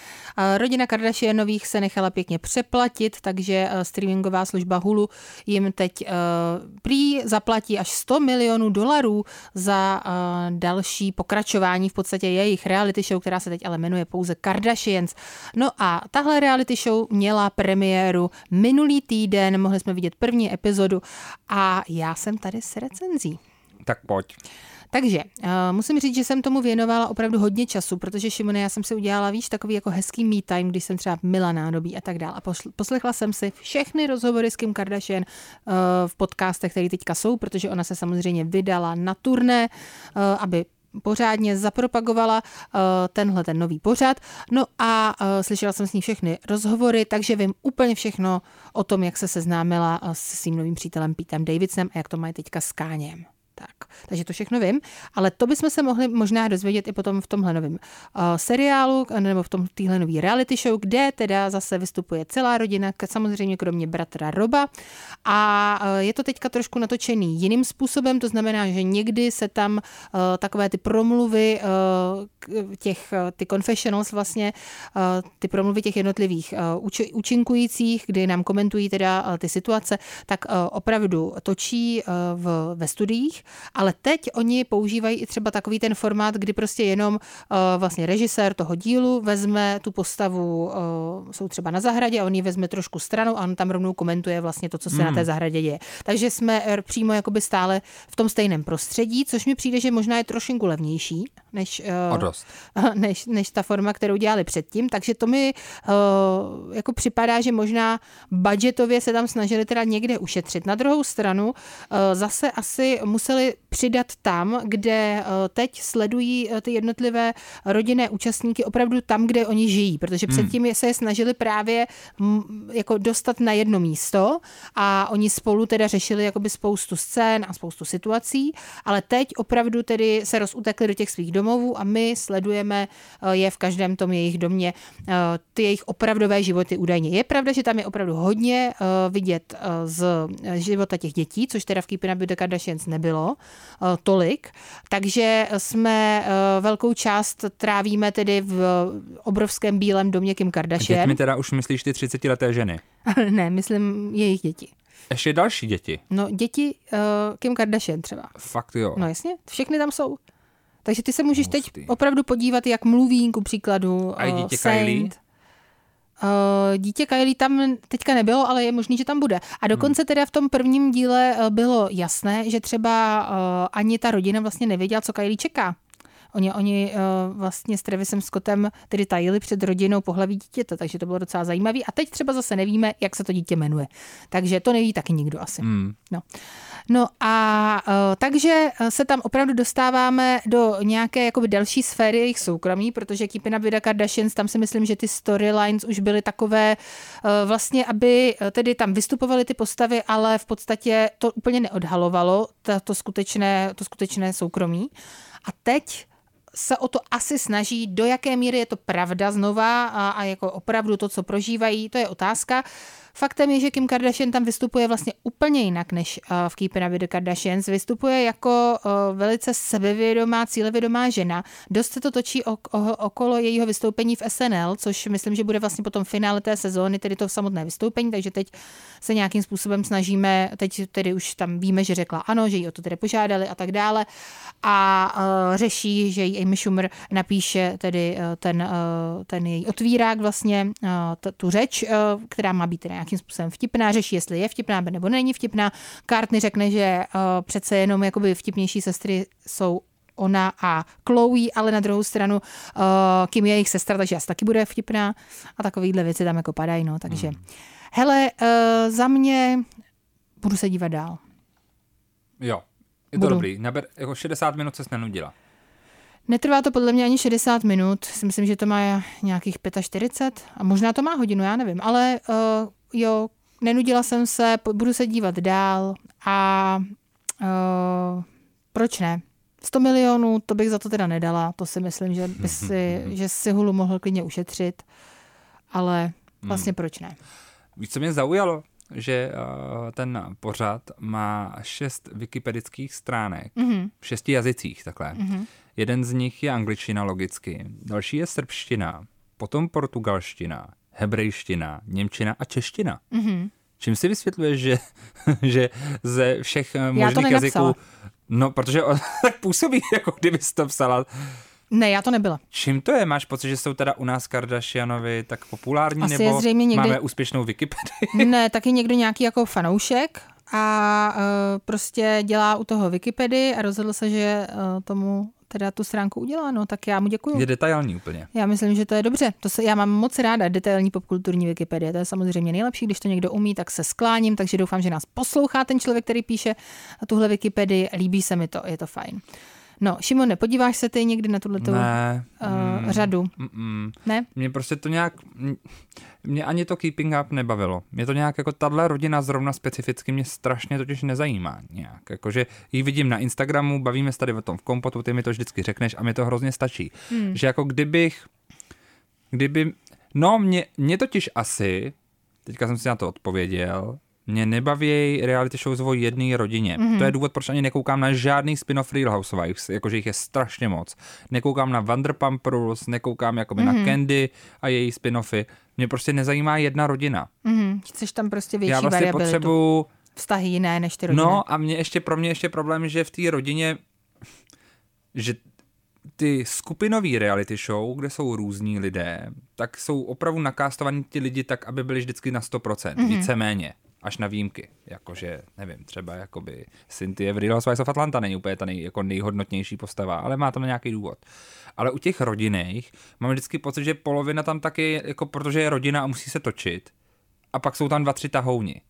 [SPEAKER 5] Rodina Kardashianových se nechala pěkně přeplatit, takže streamingová služba Hulu jim teď prý zaplatí až 100 milionů dolarů za další pokračování v podstatě jejich reality show, která se teď ale jmenuje pouze Kardashians. No a tahle reality show měla premiéru minulý týden, mohli jsme vidět první epizodu a já jsem tady s recenzí.
[SPEAKER 4] Tak pojď.
[SPEAKER 5] Takže uh, musím říct, že jsem tomu věnovala opravdu hodně času, protože Šimone, já jsem si udělala, víš, takový jako hezký me time, když jsem třeba mila nádobí a tak dále. A posl- poslechla jsem si všechny rozhovory s Kim Kardashian uh, v podcastech, které teďka jsou, protože ona se samozřejmě vydala na turné, uh, aby pořádně zapropagovala uh, tenhle ten nový pořad. No a uh, slyšela jsem s ní všechny rozhovory, takže vím úplně všechno o tom, jak se seznámila uh, se svým novým přítelem Pítem Davidsonem a jak to mají teďka s Káněm. Tak, takže to všechno vím, ale to bychom se mohli možná dozvědět i potom v tomhle novém uh, seriálu nebo v tom téhle nový reality show, kde teda zase vystupuje celá rodina, samozřejmě kromě bratra Roba. A uh, je to teďka trošku natočený jiným způsobem, to znamená, že někdy se tam uh, takové ty promluvy uh, těch, uh, ty confessionals vlastně, uh, ty promluvy těch jednotlivých uh, uč- účinkujících, kdy nám komentují teda uh, ty situace, tak uh, opravdu točí uh, v, ve studiích ale teď oni používají i třeba takový ten formát, kdy prostě jenom uh, vlastně režisér toho dílu vezme tu postavu, uh, jsou třeba na zahradě a on ji vezme trošku stranou a on tam rovnou komentuje vlastně to, co se mm. na té hmm. zahradě děje. Takže jsme eh, přímo jakoby stále v tom stejném prostředí, což mi přijde, že možná je trošinku levnější než, uh, než, než ta forma, kterou dělali předtím. Takže to mi uh, jako připadá, že možná budgetově se tam snažili teda někde ušetřit. Na druhou stranu uh, zase asi museli museli přidat tam, kde eh, teď sledují eh, ty jednotlivé rodinné účastníky opravdu tam, kde oni žijí, protože hmm. předtím se je snažili právě jako dostat na jedno místo a oni spolu teda řešili jakoby spoustu scén a spoustu situací, ale teď opravdu tedy se rozutekli do těch svých domovů a my sledujeme eh, je v každém tom jejich domě, ty jejich opravdové životy údajně. Je pravda, že tam je opravdu hodně vidět z života těch dětí, což teda v Keeping Up with the Kardashians nebylo, Eh, tolik, takže jsme eh, velkou část trávíme tedy v obrovském bílém domě Kim Kardashian.
[SPEAKER 4] Dětmi teda už myslíš ty 30 leté ženy?
[SPEAKER 5] ne, myslím jejich děti.
[SPEAKER 4] Ještě další děti?
[SPEAKER 5] No, děti uh, Kim Kardashian třeba.
[SPEAKER 4] Fakt jo.
[SPEAKER 5] No jasně, všechny tam jsou. Takže ty se můžeš Hustý. teď opravdu podívat, jak mluví, ku příkladu.
[SPEAKER 4] A uh, dítě Saint. Kylie?
[SPEAKER 5] Uh, dítě Kylie tam teďka nebylo, ale je možný, že tam bude. A dokonce teda v tom prvním díle eh, bylo jasné, že třeba uh, ani ta rodina vlastně nevěděla, co Kylie čeká. Oni, oni uh, vlastně s Travisem Scottem tedy tajili před rodinou pohlaví dítěte, takže to bylo docela zajímavé. A teď třeba zase nevíme, jak se to dítě jmenuje. Takže to neví taky nikdo asi. Hmm. No. No a uh, takže se tam opravdu dostáváme do nějaké jakoby další sféry jejich soukromí, protože with the Kardashians, tam si myslím, že ty storylines už byly takové vlastně, aby tedy tam vystupovaly ty postavy, ale v podstatě to úplně neodhalovalo to, to, skutečné, to skutečné soukromí. A teď se o to asi snaží, do jaké míry je to pravda znova a, a jako opravdu to, co prožívají, to je otázka. Faktem je, že Kim Kardashian tam vystupuje vlastně úplně jinak než v Keeping Up with the Kardashians. Vystupuje jako velice sebevědomá, cílevědomá žena. Dost se to točí okolo jejího vystoupení v SNL, což myslím, že bude vlastně potom finále té sezóny, tedy to samotné vystoupení, takže teď se nějakým způsobem snažíme, teď tedy už tam víme, že řekla ano, že ji o to tedy požádali a tak dále a řeší, že jí Amy Schumer napíše tedy ten, ten její otvírák vlastně, tu řeč, která má být nějakým způsobem vtipná, řeší, jestli je vtipná nebo není vtipná. Cartney řekne, že uh, přece jenom jakoby vtipnější sestry jsou ona a Chloe, ale na druhou stranu uh, Kim je jejich sestra, takže asi taky bude vtipná a takovýhle věci tam jako padají, no, takže hmm. hele, uh, za mě budu se dívat dál.
[SPEAKER 4] Jo, je to budu. dobrý, Naber, jako 60 minut se nenudila.
[SPEAKER 5] Netrvá to podle mě ani 60 minut, myslím, že to má nějakých 45 a možná to má hodinu, já nevím, ale uh, jo, nenudila jsem se, budu se dívat dál a uh, proč ne? 100 milionů, to bych za to teda nedala, to si myslím, že, by si, že si hulu mohl klidně ušetřit, ale vlastně hmm. proč ne?
[SPEAKER 4] Víš, co mě zaujalo? Že uh, ten pořad má šest wikipedických stránek mm-hmm. v šesti jazycích takhle. Mm-hmm. Jeden z nich je angličtina logicky, další je srbština, potom portugalština, hebrejština, němčina a čeština. Mm-hmm. Čím si vysvětluješ, že, že ze všech eh, možných jazyků... No, protože on tak působí, jako kdybys to psala.
[SPEAKER 5] Ne, já to nebyla.
[SPEAKER 4] Čím to je? Máš pocit, že jsou teda u nás Kardashianovi tak populární,
[SPEAKER 5] Asi
[SPEAKER 4] nebo
[SPEAKER 5] zřejmě někdy...
[SPEAKER 4] máme úspěšnou Wikipedii?
[SPEAKER 5] Ne, taky někdo nějaký jako fanoušek a uh, prostě dělá u toho Wikipedii a rozhodl se, že uh, tomu teda tu stránku udělá, no tak já mu děkuji.
[SPEAKER 4] Je detailní úplně.
[SPEAKER 5] Já myslím, že to je dobře. To se, já mám moc ráda detailní popkulturní Wikipedie. To je samozřejmě nejlepší, když to někdo umí, tak se skláním, takže doufám, že nás poslouchá ten člověk, který píše tuhle Wikipedii. Líbí se mi to, je to fajn. No, Šimone, podíváš se ty někdy na tuhle
[SPEAKER 4] Ne.
[SPEAKER 5] uh, řadu?
[SPEAKER 4] Mm-mm.
[SPEAKER 5] Ne?
[SPEAKER 4] Mě prostě to nějak, mě ani to Keeping Up nebavilo. Mě to nějak jako tahle rodina zrovna specificky mě strašně totiž nezajímá nějak. Jakože ji vidím na Instagramu, bavíme se tady o tom v kompotu, ty mi to vždycky řekneš a mi to hrozně stačí. Hmm. Že jako kdybych, kdyby, no mě, mě totiž asi, teďka jsem si na to odpověděl, mě nebaví reality show o jedné rodině. Mm-hmm. To je důvod, proč ani nekoukám na žádný spin-off Real Housewives, jakože jich je strašně moc. Nekoukám na Vanderpump Rules, nekoukám jakoby mm-hmm. na Candy a její spin-offy. Mě prostě nezajímá jedna rodina.
[SPEAKER 5] Mm-hmm. Chceš tam prostě větší
[SPEAKER 4] Já vlastně
[SPEAKER 5] variabilitu.
[SPEAKER 4] potřebuju
[SPEAKER 5] Vztahy jiné než ty rodiny.
[SPEAKER 4] No a mě ještě pro mě ještě problém, že v té rodině, že ty skupinové reality show, kde jsou různí lidé, tak jsou opravdu nakástovaní ti lidi tak, aby byli vždycky na 100%, mm-hmm. víceméně, až na výjimky. Jakože, nevím, třeba jakoby Cynthia v Real Housewives of Atlanta není úplně ta nej, jako nejhodnotnější postava, ale má tam nějaký důvod. Ale u těch rodinných mám vždycky pocit, že polovina tam taky, jako protože je rodina a musí se točit, a pak jsou tam dva, tři tahouni.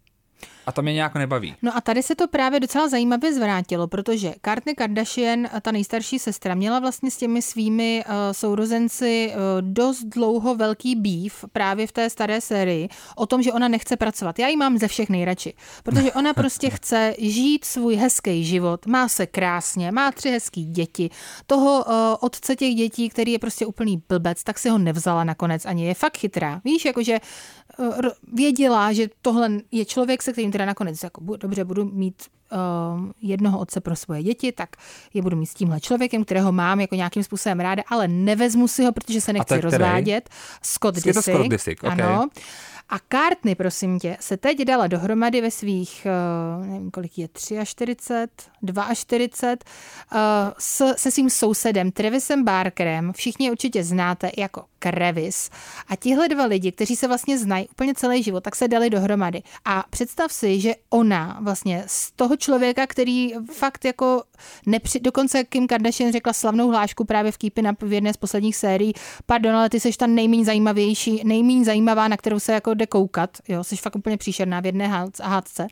[SPEAKER 4] A to mě nějak nebaví.
[SPEAKER 5] No a tady se to právě docela zajímavě zvrátilo, protože Kourtney Kardashian, ta nejstarší sestra, měla vlastně s těmi svými uh, sourozenci uh, dost dlouho velký býv právě v té staré sérii o tom, že ona nechce pracovat. Já ji mám ze všech nejradši, protože ona prostě chce žít svůj hezký život, má se krásně, má tři hezký děti. Toho uh, otce těch dětí, který je prostě úplný blbec, tak si ho nevzala nakonec ani je fakt chytrá. Víš, jakože věděla, že tohle je člověk, se kterým teda nakonec jako, dobře budu mít uh, jednoho otce pro svoje děti, tak je budu mít s tímhle člověkem, kterého mám jako nějakým způsobem ráda, ale nevezmu si ho, protože se nechci rozvádět. Scott Disick.
[SPEAKER 4] Scott Disick, ok.
[SPEAKER 5] Ano. A Courtney, prosím tě, se teď dala dohromady ve svých, uh, nevím, kolik je, 43, 42, uh, s, se svým sousedem Travisem Barkerem. Všichni je určitě znáte jako Krevis. A tihle dva lidi, kteří se vlastně znají úplně celý život, tak se dali dohromady. A představ si, že ona vlastně z toho člověka, který fakt jako nepři... dokonce Kim Kardashian řekla slavnou hlášku právě v Keeping Up v jedné z posledních sérií, pardon, ale ty jsi ta nejméně zajímavější, nejméně zajímavá, na kterou se jako jde koukat, jo, jsi fakt úplně příšerná v jedné hádce-.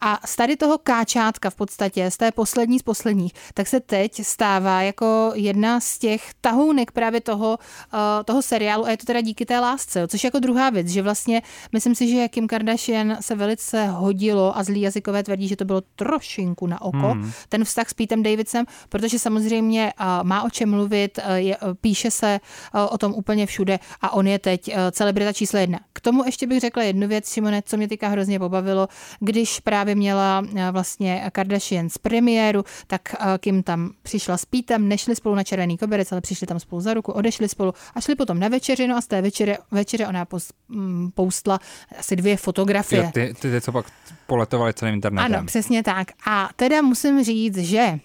[SPEAKER 5] A z tady toho káčátka v podstatě, z té poslední z posledních, tak se teď stává jako jedna z těch tahounek právě toho, uh, toho seriálu a je to teda díky té lásce, jo, což je jako druhá věc, že vlastně myslím si, že Kim Kardashian se velice hodilo a zlý jazykové tvrdí, že to bylo trošinku na oko, hmm. ten vztah s Pítem Davidsem, protože samozřejmě uh, má o čem mluvit, uh, je, uh, píše se uh, o tom úplně všude a on je teď uh, celebrita číslo jedna. K tomu ještě bych řekla jednu věc, Šimone, co mě teďka hrozně pobavilo, když právě měla uh, vlastně Kardashian z premiéru, tak uh, Kim tam přišla s Pítem, nešli spolu na červený koberec, ale přišli tam spolu za ruku, odešli spolu a šli potom na večeři, no a z té večeře, večeře ona mm, poustla asi dvě fotografie.
[SPEAKER 4] Jo, ty, ty, ty, co pak poletovali celým internetem.
[SPEAKER 5] Ano, přesně tak. A teda musím říct, že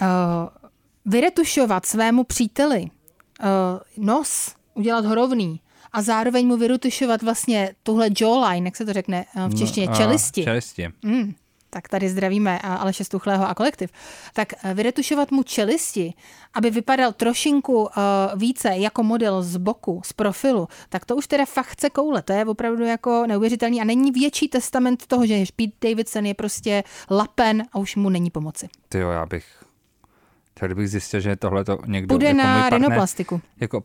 [SPEAKER 5] uh, vyretušovat svému příteli uh, nos, udělat ho rovný a zároveň mu vyretušovat vlastně tuhle jawline, jak se to řekne uh, v češtině,
[SPEAKER 4] No,
[SPEAKER 5] čelisti.
[SPEAKER 4] Čelisti.
[SPEAKER 5] Mm, tak tady zdravíme a Aleše Stuchlého a kolektiv. Tak eh, vyretušovat mu čelisti, aby vypadal trošinku uh, více jako model z boku, z profilu, tak to už teda fakt chce koule. To je opravdu jako neuvěřitelný a není větší testament toho, že Pete Davidson je prostě lapen a už mu není pomoci.
[SPEAKER 4] Ty jo, já bych... Tady bych zjistil, že tohle to někdo...
[SPEAKER 5] Půjde
[SPEAKER 4] jako
[SPEAKER 5] na
[SPEAKER 4] partner,
[SPEAKER 5] rinoplastiku.
[SPEAKER 4] Jako,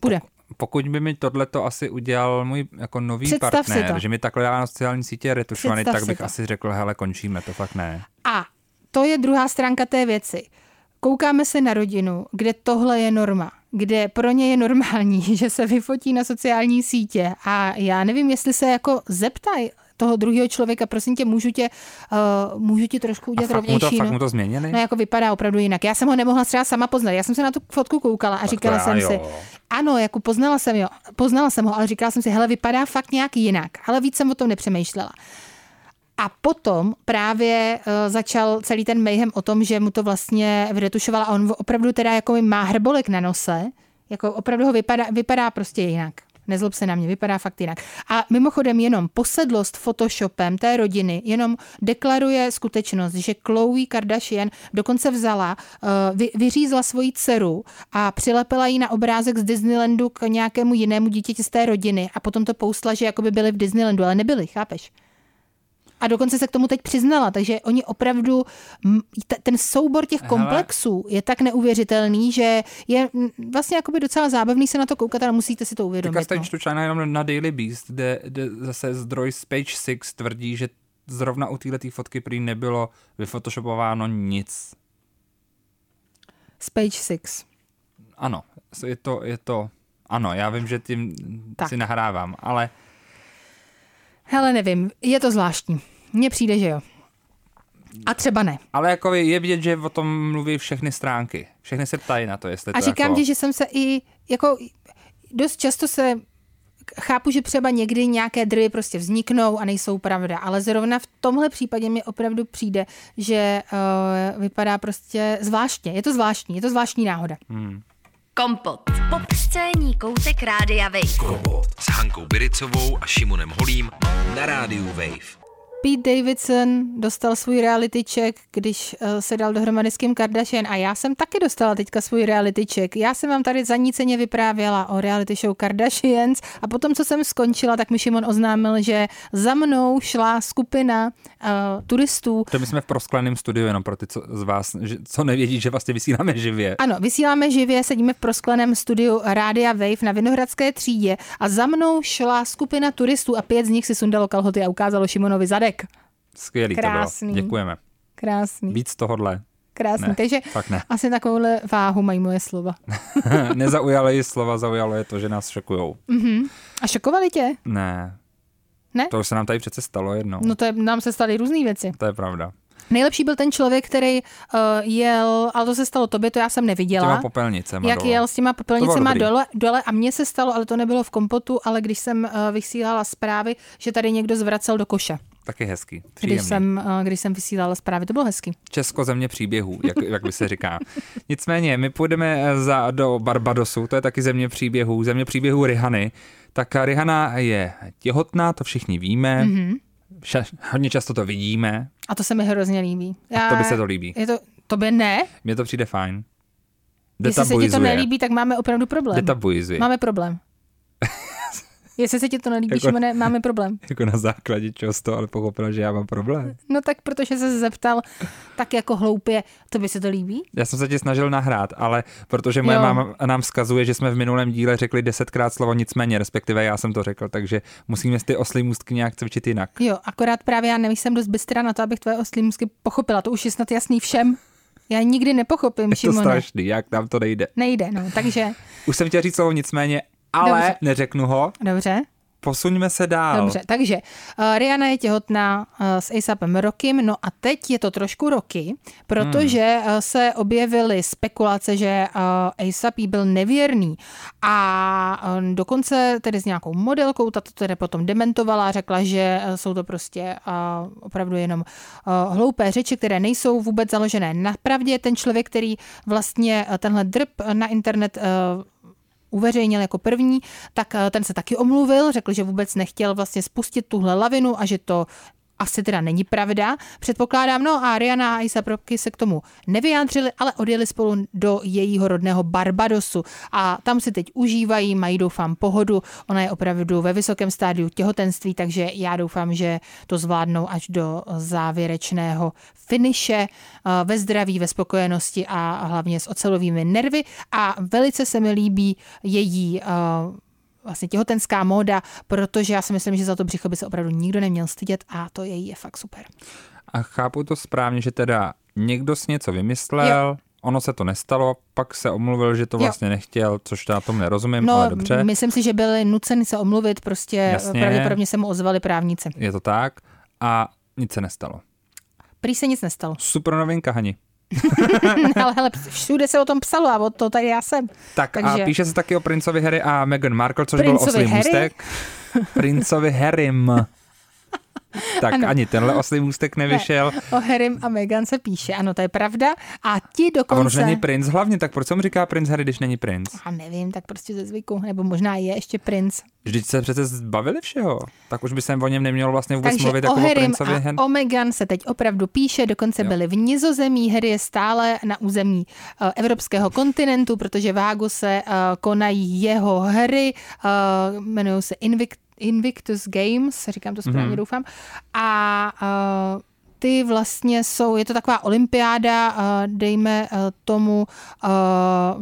[SPEAKER 5] Půjde.
[SPEAKER 4] Pokud by mi tohle to asi udělal můj jako nový
[SPEAKER 5] Představ
[SPEAKER 4] partner,
[SPEAKER 5] to.
[SPEAKER 4] že mi takhle dává na sociální sítě retušovaný,
[SPEAKER 5] Představ
[SPEAKER 4] tak bych
[SPEAKER 5] to.
[SPEAKER 4] asi řekl, hele, končíme, to fakt ne.
[SPEAKER 5] A to je druhá stránka té věci. Koukáme se na rodinu, kde tohle je norma, kde pro ně je normální, že se vyfotí na sociální sítě a já nevím, jestli se jako zeptají toho druhého člověka, prosím tě, můžu tě, uh, můžu ti trošku
[SPEAKER 4] A
[SPEAKER 5] udělat
[SPEAKER 4] fakt mu, to,
[SPEAKER 5] rovnější.
[SPEAKER 4] fakt
[SPEAKER 5] no?
[SPEAKER 4] mu to změnili?
[SPEAKER 5] No jako vypadá opravdu jinak. Já jsem ho nemohla třeba sama poznat. Já jsem se na tu fotku koukala a
[SPEAKER 4] Tak
[SPEAKER 5] říkala jsem
[SPEAKER 4] jo.
[SPEAKER 5] si, ano, jako poznala jsem jo, poznala jsem ho, ale říkala jsem si, hele, vypadá fakt nějak jinak. Ale víc jsem o tom nepřemýšlela. A potom právě uh, začal celý ten mayhem o tom, že mu to vlastně vyretušovala a on opravdu teda jako má hrbolek na nose, jako opravdu ho vypadá, vypadá prostě jinak. Nezlob se na mě, vypadá fakt jinak. A mimochodem jenom posedlost Photoshopem té rodiny jenom deklaruje skutečnost, že Khloe Kardashian dokonce vzala, uh, vy, vyřízla svoji dceru a přilepila ji na obrázek z Disneylandu k nějakému jinému dítěti z té rodiny a potom to poustla, že jako by byli v Disneylandu, ale nebyli, chápeš? A dokonce se k tomu teď přiznala, takže oni opravdu, ten soubor těch komplexů je tak neuvěřitelný, že je vlastně jakoby docela zábavný se na to koukat, ale musíte si to
[SPEAKER 4] Teďka
[SPEAKER 5] uvědomit.
[SPEAKER 4] jste
[SPEAKER 5] No.
[SPEAKER 4] čtu článek jenom na Daily Beast, kde, kde zase zdroj z Page 6 tvrdí, že zrovna u této fotky prý nebylo vyfotoshopováno nic.
[SPEAKER 5] Z Page 6.
[SPEAKER 4] Ano, je to, je to, ano, já vím, že tím
[SPEAKER 5] Tak.
[SPEAKER 4] si nahrávám, ale
[SPEAKER 5] Hele, nevím, je to zvláštní. Mně přijde, že jo. A třeba ne.
[SPEAKER 4] Ale jako je vidět, že o tom mluví všechny stránky. Všechny se ptají na to, jestli
[SPEAKER 5] A
[SPEAKER 4] to
[SPEAKER 5] říkám
[SPEAKER 4] jako...
[SPEAKER 5] ti, že jsem se i, jako dost často se chápu, že třeba někdy nějaké drvy prostě vzniknou a nejsou pravda, ale zrovna v tomhle případě mi opravdu přijde, že uh, vypadá prostě zvláštně. Je to zvláštní, je to zvláštní náhoda.
[SPEAKER 2] Kompot. Popscénní koutek Rádia Wave.
[SPEAKER 1] Kompot s Hankou Biricovou a Šimonem Holím na rádiu Wave.
[SPEAKER 5] Pete Davidson dostal svůj reality check, když uh, se dal dohromady s Kim Kardashian a já jsem taky dostala teďka svůj reality check. Já jsem vám tady zaníceně vyprávěla o reality show Kardashians a potom, co jsem skončila, tak mi Šimon oznámil, že za mnou šla skupina uh, turistů.
[SPEAKER 4] To my jsme v proskleném studiu, jenom pro ty co, z vás, že, co nevědí, že vlastně vysíláme živě.
[SPEAKER 5] Ano, vysíláme živě, sedíme v proskleném studiu Rádia Wave na Vinohradské třídě a za mnou šla skupina turistů a pět z nich si sundalo kalhoty a ukázalo Šimonovi zadek.
[SPEAKER 4] Skvělý
[SPEAKER 5] Krásný.
[SPEAKER 4] to bylo. Děkujeme.
[SPEAKER 5] Krásný.
[SPEAKER 4] Víc tohodle.
[SPEAKER 5] Krásný.
[SPEAKER 4] Ne,
[SPEAKER 5] Takže
[SPEAKER 4] fakt ne.
[SPEAKER 5] asi takovouhle váhu mají moje slova.
[SPEAKER 4] Nezaujalo ji slova, zaujalo je to, že nás šokujou.
[SPEAKER 5] A šokovali tě?
[SPEAKER 4] Ne.
[SPEAKER 5] Ne?
[SPEAKER 4] To už se nám tady přece stalo jednou.
[SPEAKER 5] No to je, nám se staly různé věci.
[SPEAKER 4] To je pravda.
[SPEAKER 5] Nejlepší byl ten člověk, který uh, jel, ale to se stalo tobě, to já jsem neviděla.
[SPEAKER 4] Těma popelnicema
[SPEAKER 5] jak
[SPEAKER 4] dole.
[SPEAKER 5] jel s těma popelnicema dole, dole a mně se stalo, ale to nebylo v kompotu, ale když jsem uh, vysílala zprávy, že tady někdo zvracel do koše.
[SPEAKER 4] Taky hezký.
[SPEAKER 5] Když
[SPEAKER 4] Příjemný.
[SPEAKER 5] jsem, uh, když jsem vysílala zprávy, to bylo hezky.
[SPEAKER 4] Česko země příběhů, jak, jak by se říká. Nicméně, my půjdeme eh, za, do Barbadosu, to je taky země příběhů, země příběhů Rihany. Tak Rihana je těhotná, to všichni víme.
[SPEAKER 5] Mhm.
[SPEAKER 4] Mm-hmm. Ša, hodně často to vidíme.
[SPEAKER 5] A to se mi hrozně líbí. Já,
[SPEAKER 4] to by se to líbí.
[SPEAKER 5] Je to, tobě ne?
[SPEAKER 4] Mně to přijde fajn.
[SPEAKER 5] Jestli se ti to
[SPEAKER 4] Detabuizuje.
[SPEAKER 5] nelíbí, tak máme opravdu problém.
[SPEAKER 4] Detabuizuje.
[SPEAKER 5] Máme problém. Jestli se ti to nelíbí,
[SPEAKER 4] Jako-
[SPEAKER 5] Šimone, máme problém.
[SPEAKER 4] Jako na základě čeho to ale pochopil, že já mám problém.
[SPEAKER 5] No tak protože se zeptal tak jako hloupě, to by se to líbí?
[SPEAKER 4] Já jsem se ti snažil nahrát, ale protože moje
[SPEAKER 5] Jo.
[SPEAKER 4] máma nám vzkazuje, že jsme v minulém díle řekli desetkrát slovo nicméně, respektive já jsem to řekl, takže musíme ty oslí můstky nějak cvičit jinak.
[SPEAKER 5] Jo, akorát právě já nejsem dost bystrá na to, abych tvoje oslí můzky pochopila. To už je snad jasný všem. Já nikdy nepochopím,
[SPEAKER 4] Je to
[SPEAKER 5] Šimone.
[SPEAKER 4] strašný, jak nám to nejde.
[SPEAKER 5] Nejde, no, takže
[SPEAKER 4] Už jsem chtěl říct slovo nicméně, ale
[SPEAKER 5] Dobře.
[SPEAKER 4] Neřeknu ho.
[SPEAKER 5] dobře.
[SPEAKER 4] Posuňme se dál.
[SPEAKER 5] Dobře, takže uh, Rihanna je těhotná uh, s ASAPem Rokim, no a teď je to trošku roky, protože uh, se objevily spekulace, že uh, ASAP jí byl nevěrný a uh, dokonce tedy s nějakou modelkou, ta to tedy potom dementovala a řekla, že uh, jsou to prostě uh, opravdu jenom uh, hloupé řeči, které nejsou vůbec založené na pravdě. Ten člověk, který vlastně uh, tenhle drb na internet uh, uveřejnil jako první, tak eh, ten se taky omluvil, řekl, že vůbec nechtěl vlastně spustit tuhle lavinu a že to asi teda není pravda. Předpokládám, no a Rihanna a Isa Proky se k tomu nevyjádřili, ale odjeli spolu do jejího rodného Barbadosu a tam si teď užívají, mají doufám pohodu. Ona je opravdu ve vysokém stádiu těhotenství, takže já doufám, že to zvládnou až do závěrečného finiše eh, ve zdraví, ve spokojenosti a hlavně s ocelovými nervy a velice se mi líbí její eh, vlastně těhotenská móda, protože já si myslím, že za to břicho by se opravdu nikdo neměl stydět a to její je fakt super.
[SPEAKER 4] A chápu to správně, že teda někdo si něco vymyslel, jo. ono se to nestalo, pak se omluvil, že to
[SPEAKER 5] Jo.
[SPEAKER 4] vlastně nechtěl, což já tomu nerozumím,
[SPEAKER 5] No,
[SPEAKER 4] ale dobře,
[SPEAKER 5] myslím si, že byli nuceni se omluvit, prostě
[SPEAKER 4] Jasně.
[SPEAKER 5] pravděpodobně se mu ozvali právníci.
[SPEAKER 4] je to tak a nic se nestalo.
[SPEAKER 5] Prý se nic nestalo.
[SPEAKER 4] Super novinka, Hani.
[SPEAKER 5] ale hele, všude se o tom psalo a od toho tady já jsem.
[SPEAKER 4] Tak
[SPEAKER 5] Takže-
[SPEAKER 4] a píše se taky o princovi Harry a Meghan Markle, což
[SPEAKER 5] Princovi
[SPEAKER 4] byl oslý
[SPEAKER 5] Harry?
[SPEAKER 4] můstek. Princovi Harrym. Tak
[SPEAKER 5] Ano.
[SPEAKER 4] ani tenhle oslý můstek nevyšel.
[SPEAKER 5] O Harrym a Meghan se píše, ano, to je pravda. A ti
[SPEAKER 4] A on už
[SPEAKER 5] dokonce...
[SPEAKER 4] není princ hlavně, tak proč se mu říká princ Harry, když není princ?
[SPEAKER 5] A nevím, tak prostě ze zvyku, nebo možná je ještě princ.
[SPEAKER 4] Vždyť se přece zbavili všeho. Tak už by se o něm nemělo vlastně vůbec
[SPEAKER 5] Takže
[SPEAKER 4] mluvit
[SPEAKER 5] o
[SPEAKER 4] jako o princovi
[SPEAKER 5] a
[SPEAKER 4] Hen.
[SPEAKER 5] o Meghan se teď opravdu píše, dokonce
[SPEAKER 4] Jo.
[SPEAKER 5] byli v Nizozemí, Harry je stále na území eh, evropského kontinentu, protože v Hágu se eh, konají jeho hry, eh, jmenují se Invict Invictus Games, říkám to správně, mm-hmm. doufám. A uh, ty vlastně jsou, je to taková olympiáda, uh, dejme uh, tomu uh,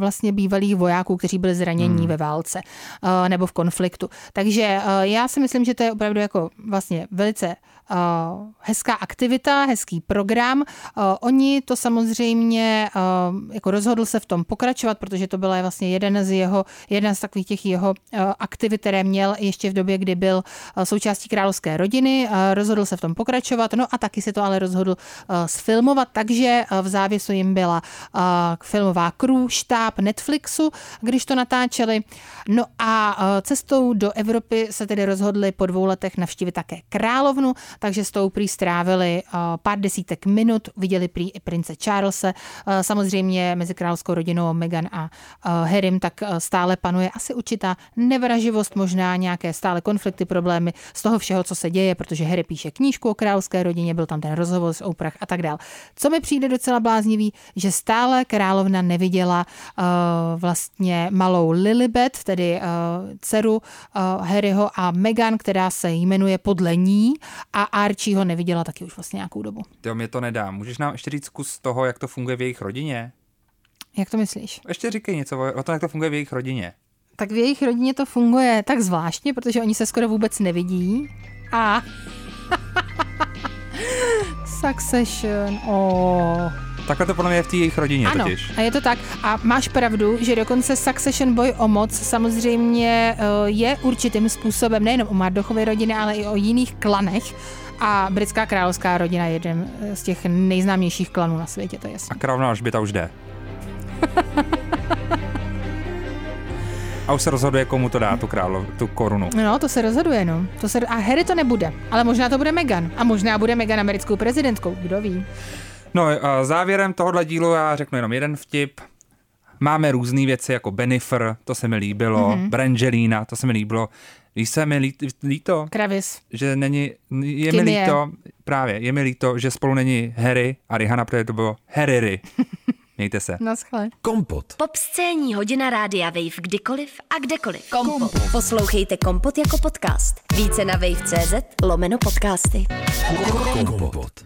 [SPEAKER 5] vlastně bývalých vojáků, kteří byli zranění hmm. ve válce uh, nebo v konfliktu. Takže uh, já si myslím, že to je opravdu jako vlastně velice uh, hezká aktivita, hezký program. Uh, oni to samozřejmě uh, jako rozhodl se v tom pokračovat, protože to byla vlastně jeden z jeho, jedna z takových těch jeho aktivit, které měl ještě v době, kdy byl součástí královské rodiny. Rozhodl se v tom pokračovat, no a taky si to ale rozhodl sfilmovat, takže v závěsu jim byla filmová crew, štáb Netflixu, když to natáčeli. No a cestou do Evropy se tedy rozhodli po dvou letech navštívit také královnu, takže s tou prý strávili uh, pár desítek minut, viděli prý i prince Charlese, uh, samozřejmě mezi královskou rodinou Meghan a uh, Harrym, tak stále panuje asi určitá nevraživost, možná nějaké stále konflikty, problémy z toho všeho, co se děje, protože Harry píše knížku o královské rodině, byl tam ten rozhovor s Oprah a tak dál. Co mi přijde docela bláznivý, že stále královna neviděla uh, vlastně malou Lilibet, tedy uh, dceru uh, Harryho a Meghan, která se jmenuje podle ní a Archie ho neviděla taky už vlastně nějakou dobu.
[SPEAKER 4] Jo, mě to nedá. Můžeš nám ještě říct kus toho, jak to funguje v jejich rodině?
[SPEAKER 5] Jak to myslíš?
[SPEAKER 4] Ještě říkej něco o tom, jak to funguje v jejich rodině.
[SPEAKER 5] Tak v jejich rodině to funguje tak zvláštně, protože oni se skoro vůbec nevidí. A... Succession, oh.
[SPEAKER 4] Takhle to podle mě je v té jejich rodině
[SPEAKER 5] ano,
[SPEAKER 4] totiž.
[SPEAKER 5] a je to tak. A máš pravdu, že dokonce Succession Boy o moc samozřejmě eh, je určitým způsobem nejenom o Mardochově rodiny, ale i o jiných klanech. A britská královská rodina je jeden z těch nejznámějších klanů na světě, to je jasné.
[SPEAKER 4] A královna Alžběta už jde. A už se rozhoduje, komu to dá, tu, králo, tu korunu.
[SPEAKER 5] No, to se rozhoduje, no. To se, a Harry to nebude, ale možná to bude Meghan. A možná bude Meghan americkou prezidentkou, kdo ví.
[SPEAKER 4] No, a závěrem tohohle dílu já řeknu jenom jeden vtip. Máme různé věci jako Benifer, to se mi líbilo, mm-hmm. Brangelina, to se mi líbilo. Víš, se mi lí, líto,
[SPEAKER 5] Kravis.
[SPEAKER 4] že není, je
[SPEAKER 5] Kým
[SPEAKER 4] mi
[SPEAKER 5] je?
[SPEAKER 4] líto, právě, je mi líto, že spolu není Harry a Rihanna, protože to bylo Harry. Mějte se.
[SPEAKER 5] Naschle.
[SPEAKER 1] Kompot.
[SPEAKER 2] Pop scéní hodina rádia Wave kdykoliv a kdekoliv.
[SPEAKER 3] Kompot. Poslouchejte Kompot jako podcast. Více na wave.cz lomeno podcasty.
[SPEAKER 1] Kompot.